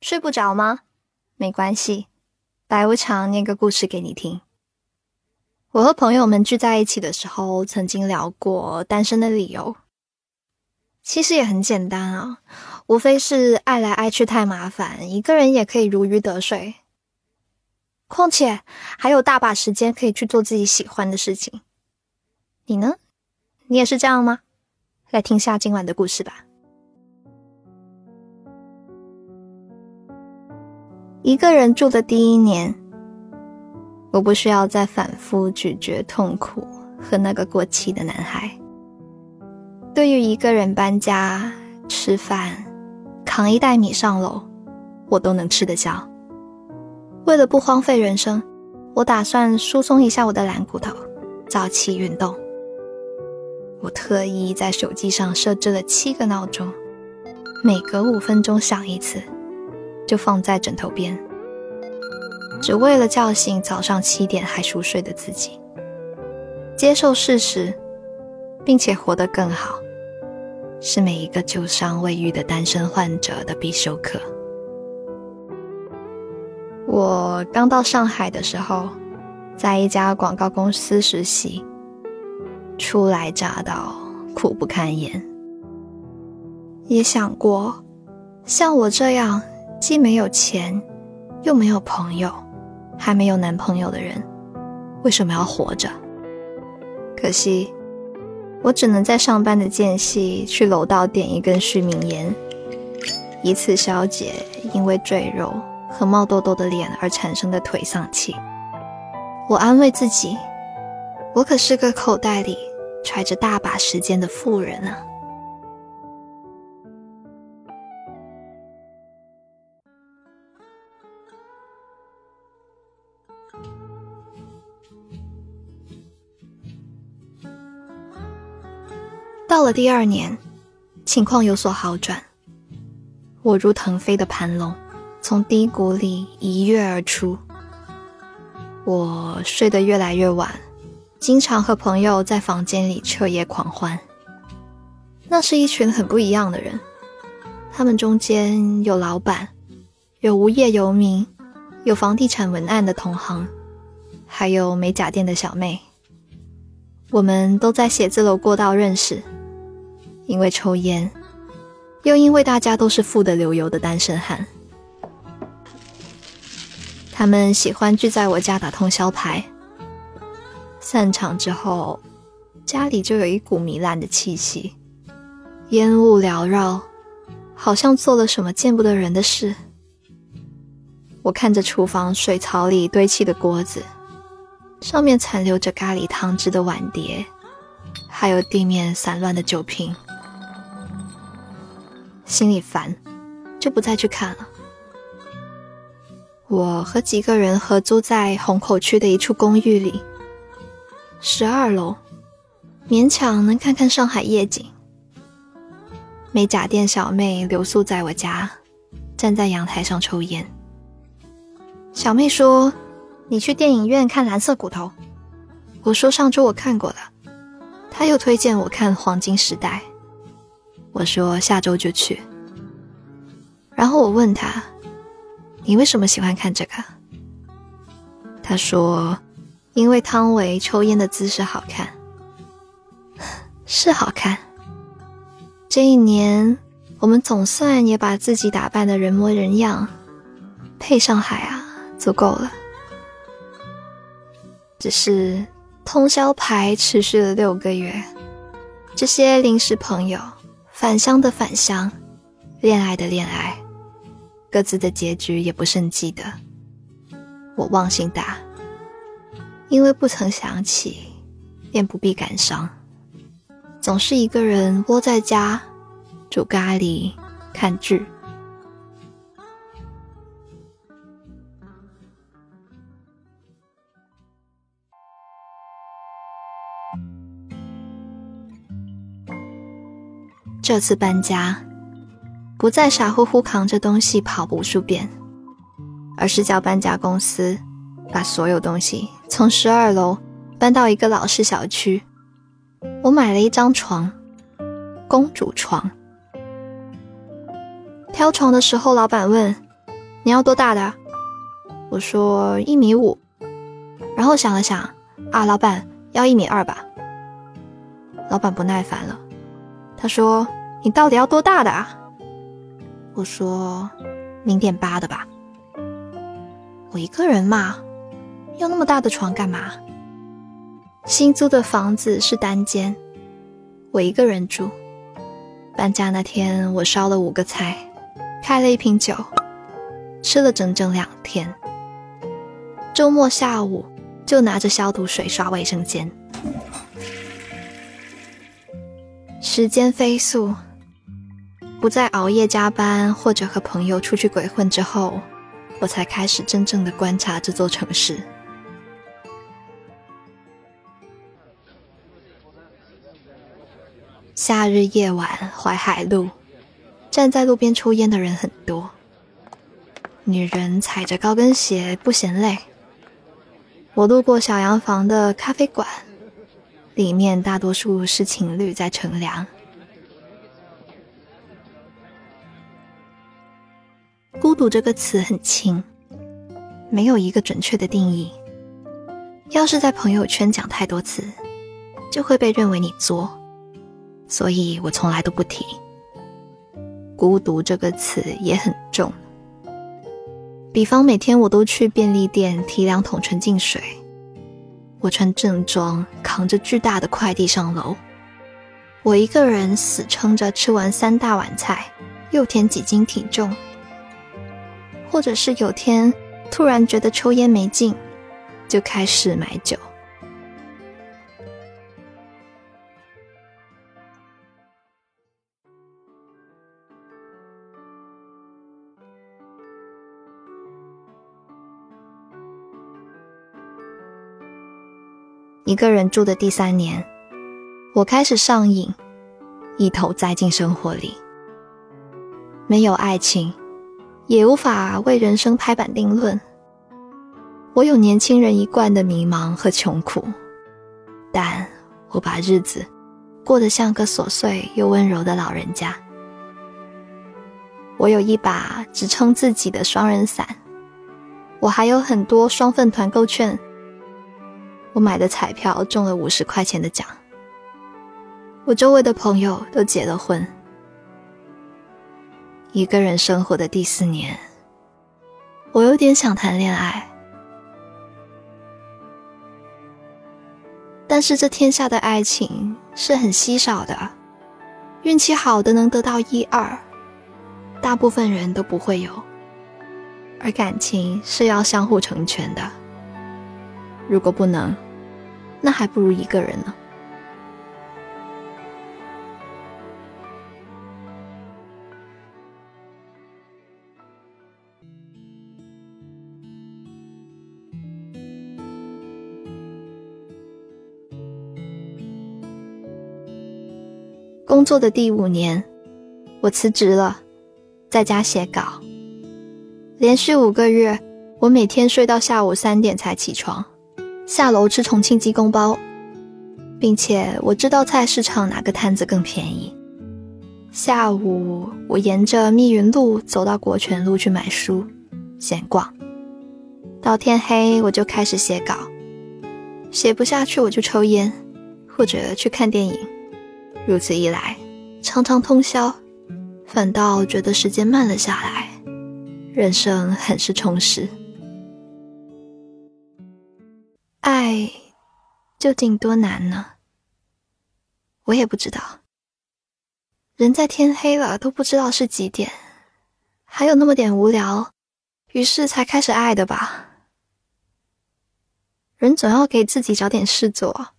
睡不着吗？没关系，白无常念个故事给你听。我和朋友们聚在一起的时候，曾经聊过单身的理由。其实也很简单啊，无非是爱来爱去太麻烦，一个人也可以如鱼得水。况且还有大把时间可以去做自己喜欢的事情。你呢？你也是这样吗？来听下今晚的故事吧。一个人住的第一年，我不需要再反复咀嚼痛苦和那个过期的男孩。对于一个人搬家、吃饭、扛一袋米上楼，我都能吃得消。为了不荒废人生，我打算疏松一下我的懒骨头，早起运动。我特意在手机上设置了七个闹钟，每隔五分钟响一次。就放在枕头边，只为了叫醒早上七点还熟睡的自己。接受事实，并且活得更好，是每一个旧伤未愈的单身患者的必修课。我刚到上海的时候，在一家广告公司实习，初来乍到，苦不堪言。也想过，像我这样。既没有钱，又没有朋友，还没有男朋友的人，为什么要活着？可惜，我只能在上班的间隙去楼道点一根续命烟，以此消解因为赘肉和冒痘痘的脸而产生的颓丧气。我安慰自己，我可是个口袋里揣着大把时间的富人啊。到了第二年，情况有所好转。我如腾飞的盘龙，从低谷里一跃而出。我睡得越来越晚，经常和朋友在房间里彻夜狂欢。那是一群很不一样的人，他们中间有老板，有无业游民，有房地产文案的同行，还有美甲店的小妹。我们都在写字楼过道认识。因为抽烟，又因为大家都是富得流油的单身汉，他们喜欢聚在我家打通宵牌。散场之后，家里就有一股糜烂的气息，烟雾缭绕，好像做了什么见不得人的事。我看着厨房水槽里堆砌的锅子，上面残留着咖喱汤汁的碗碟，还有地面散乱的酒瓶。心里烦，就不再去看了。我和几个人合租在虹口区的一处公寓里，十二楼，勉强能看看上海夜景。美甲店小妹留宿在我家，站在阳台上抽烟。小妹说：“你去电影院看《蓝色骨头》。”我说：“上周我看过了。”她又推荐我看《黄金时代》。我说下周就去，然后我问他：“你为什么喜欢看这个？”他说：“因为汤唯抽烟的姿势好看，是好看。这一年，我们总算也把自己打扮的人模人样，配上海啊，足够了。只是通宵牌持续了六个月，这些临时朋友。”返乡的返乡，恋爱的恋爱，各自的结局也不甚记得。我忘性大，因为不曾想起，便不必感伤。总是一个人窝在家，煮咖喱，看剧。这次搬家，不再傻乎乎扛着东西跑无数遍，而是叫搬家公司把所有东西从十二楼搬到一个老式小区。我买了一张床，公主床。挑床的时候，老板问：“你要多大的？我说一米五，然后想了想，啊，老板要一米二吧。老板不耐烦了，他说：“你到底要多大的啊？”我说：“零点八的吧。”我一个人嘛，要那么大的床干嘛？新租的房子是单间，我一个人住。搬家那天，我烧了五个菜，开了一瓶酒，吃了整整两天。周末下午就拿着消毒水刷卫生间。时间飞速，不再熬夜加班或者和朋友出去鬼混之后，我才开始真正的观察这座城市。夏日夜晚，淮海路，站在路边抽烟的人很多。女人踩着高跟鞋不嫌累。我路过小洋房的咖啡馆。里面大多数是情侣在乘凉。孤独这个词很轻，没有一个准确的定义。要是在朋友圈讲太多次，就会被认为你作，所以我从来都不提。孤独这个词也很重，比方每天我都去便利店提两桶纯净水。我穿正装，扛着巨大的快递上楼。我一个人死撑着吃完三大碗菜，又添几斤体重。或者是有天突然觉得抽烟没劲，就开始买酒。一个人住的第三年，我开始上瘾，一头栽进生活里。没有爱情，也无法为人生拍板定论。我有年轻人一贯的迷茫和穷苦，但我把日子过得像个琐碎又温柔的老人家。我有一把支撑自己的双人伞，我还有很多双份团购券。我买的彩票中了五十块钱的奖。我周围的朋友都结了婚。一个人生活的第四年，我有点想谈恋爱，但是这天下的爱情是很稀少的，运气好的能得到一二，大部分人都不会有。而感情是要相互成全的。如果不能，那还不如一个人呢。工作的第五年，我辞职了，在家写稿。连续五个月，我每天睡到下午三点才起床。下楼吃重庆鸡公包，并且我知道菜市场哪个摊子更便宜。下午我沿着密云路走到国权路去买书，闲逛。到天黑我就开始写稿，写不下去我就抽烟，或者去看电影。如此一来，常常通宵，反倒觉得时间慢了下来，人生很是充实。爱究竟多难呢？我也不知道。人在天黑了都不知道是几点，还有那么点无聊，于是才开始爱的吧。人总要给自己找点事做。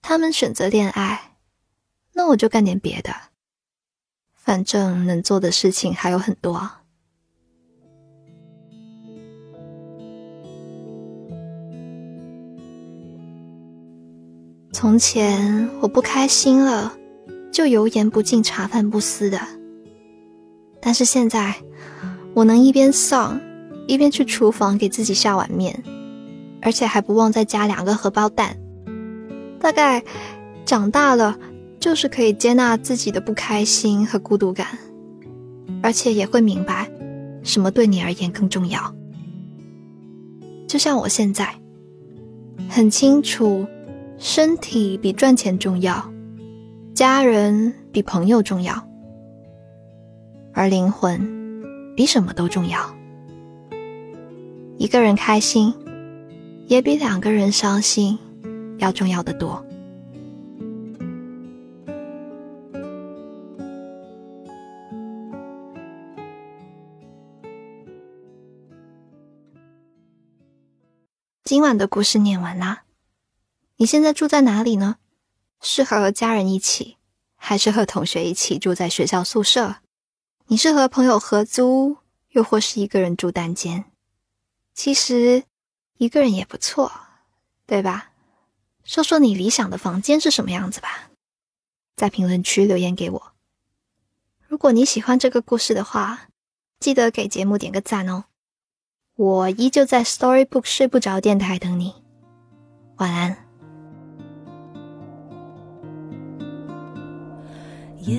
他们选择恋爱，那我就干点别的。反正能做的事情还有很多。从前我不开心了，就油盐不进、茶饭不思的。但是现在，我能一边丧，一边去厨房给自己下碗面，而且还不忘再加两个荷包蛋。大概长大了，就是可以接纳自己的不开心和孤独感，而且也会明白，什么对你而言更重要。就像我现在，很清楚，身体比赚钱重要，家人比朋友重要，而灵魂比什么都重要。一个人开心，也比两个人伤心要重要的多。今晚的故事念完啦，你现在住在哪里呢？是和家人一起，还是和同学一起住在学校宿舍？你是和朋友合租，又或是一个人住单间？其实一个人也不错，对吧？说说你理想的房间是什么样子吧，在评论区留言给我。如果你喜欢这个故事的话，记得给节目点个赞哦。我依旧在 Storybook 睡不着电台等你，晚安。也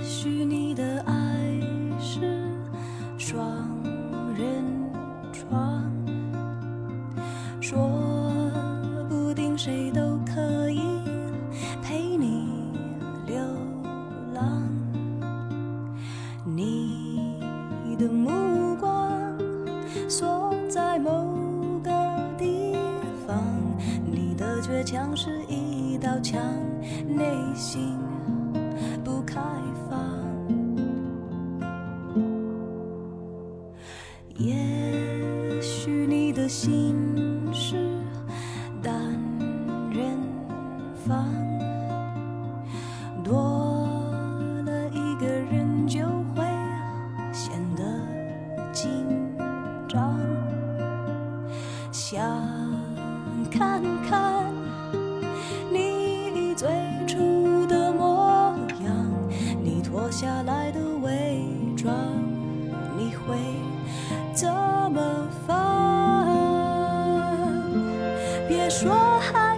许你的爱是双人床，说不定谁都墙，我还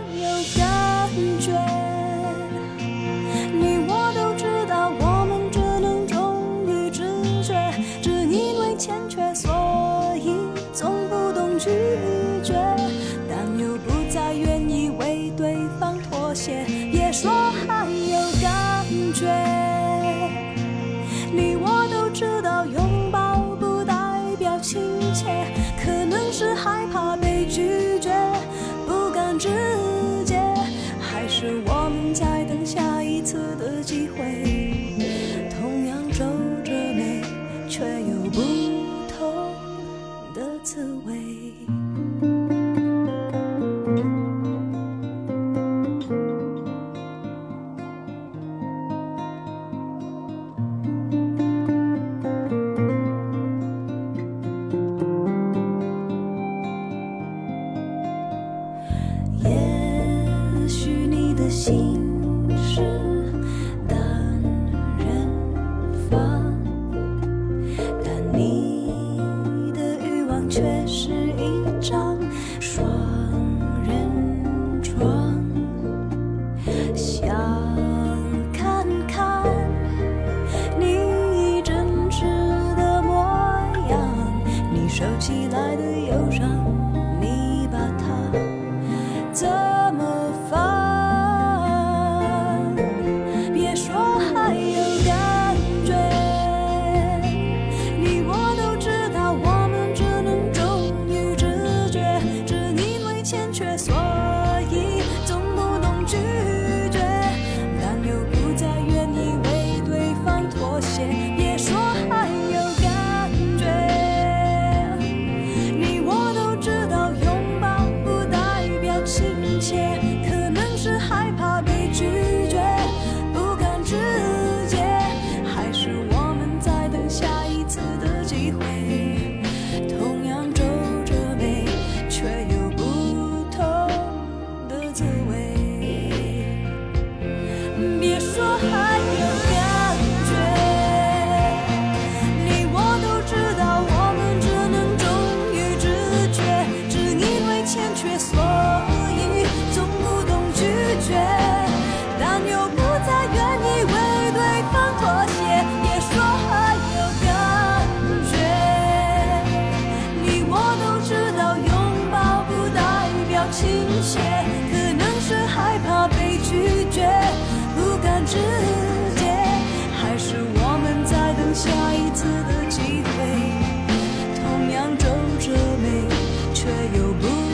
blue.